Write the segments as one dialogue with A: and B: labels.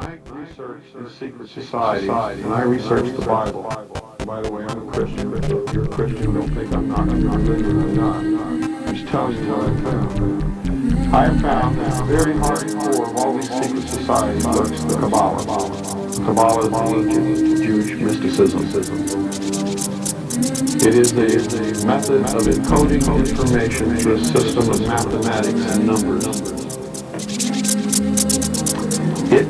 A: I research the secret society, and I research the Bible. By the way, I'm a Christian, but if you're a Christian, don't think I'm not. I'm not I'm not. I'm just telling you what I found. I have found that the very hardcore of all these secret societies lurks the Kabbalah. Kabbalah is the ancient Jewish mysticism. It is a method of encoding information through a system of mathematics and numbers.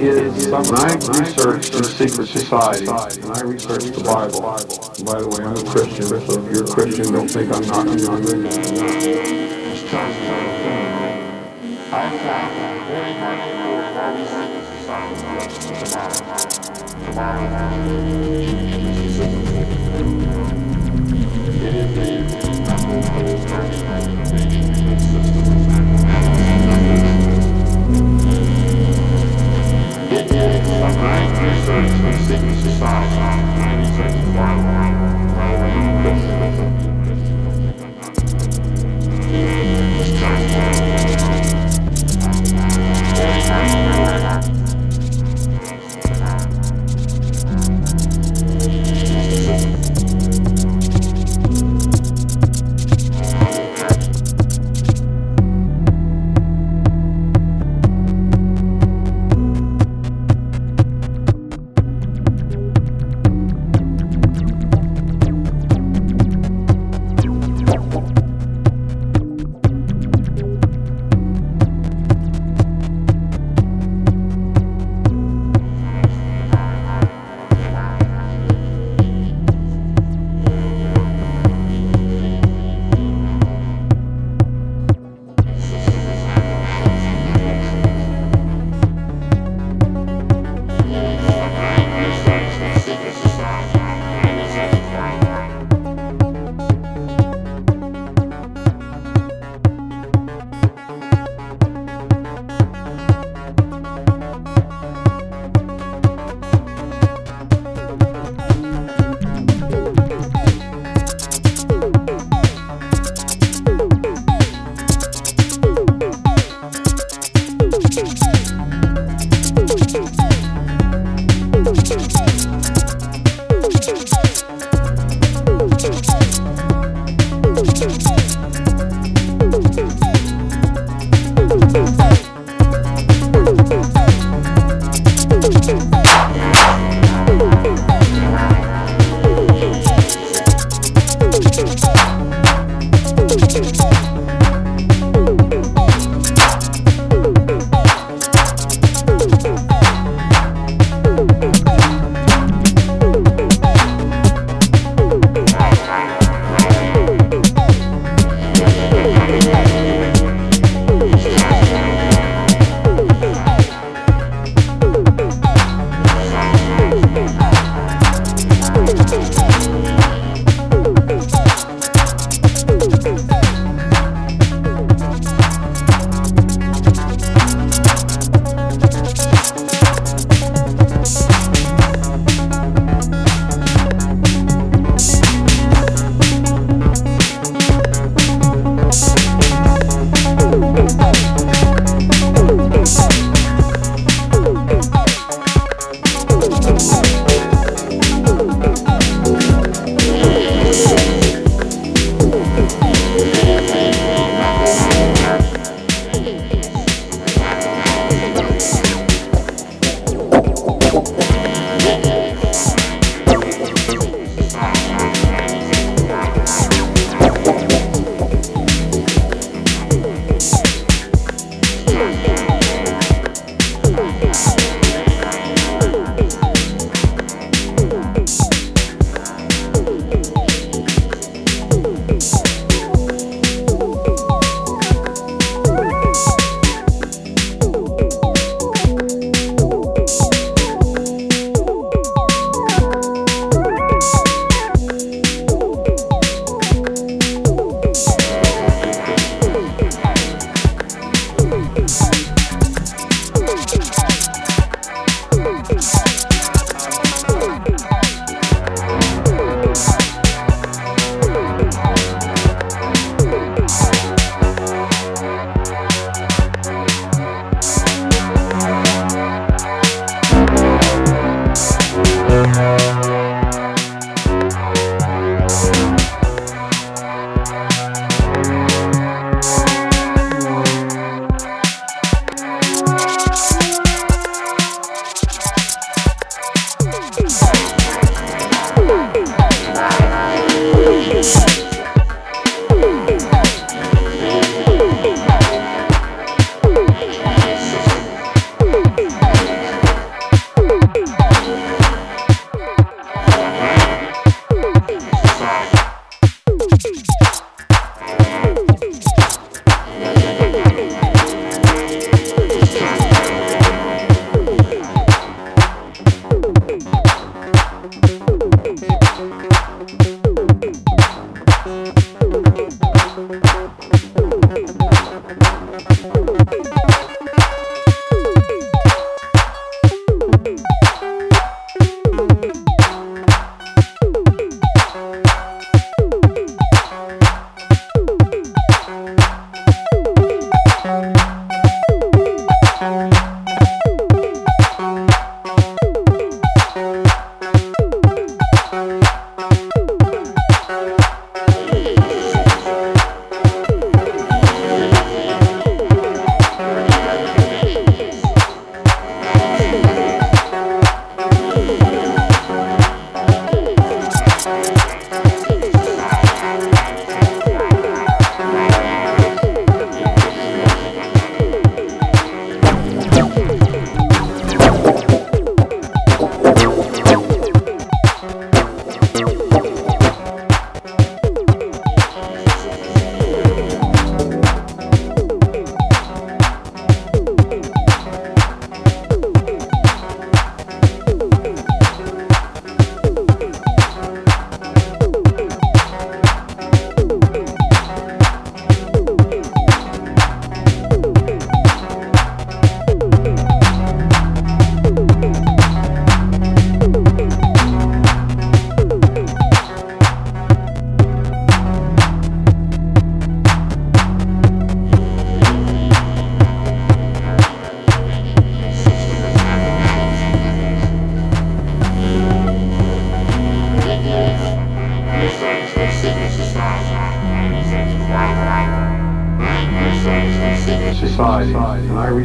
A: Is when I research the secret society, and I research the Bible. By the way, I'm a Christian, so if you're a Christian, don't think I'm not. I'm not. What I found. That very hardcore of all these secret societies, Thank you.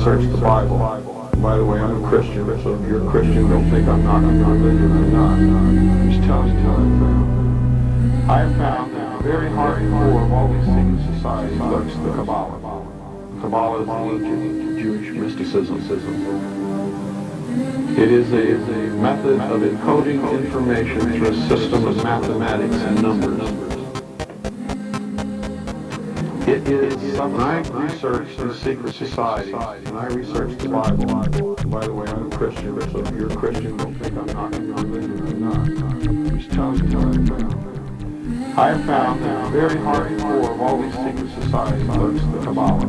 A: Research the Bible. By the way, I'm a Christian, so if you're a Christian, don't think I'm not. I'm not. I'm not. I'm just telling you what I found. I found that the very heart and core of all these secret societies lurks the Kabbalah. Kabbalah is ancient Jewish mysticism. It is a, is a method of encoding information through a system of mathematics and numbers. It is some, when I research the secret society, and I research the Bible, by the way, I'm a Christian, so if you're a Christian, don't think I'm not, I'm not I'm not. Just telling you what I found. I found that the very heart and core of all these secret societies lurks the Kabbalah.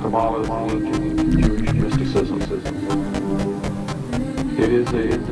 A: Kabbalah is the Jewish mysticism. It is a,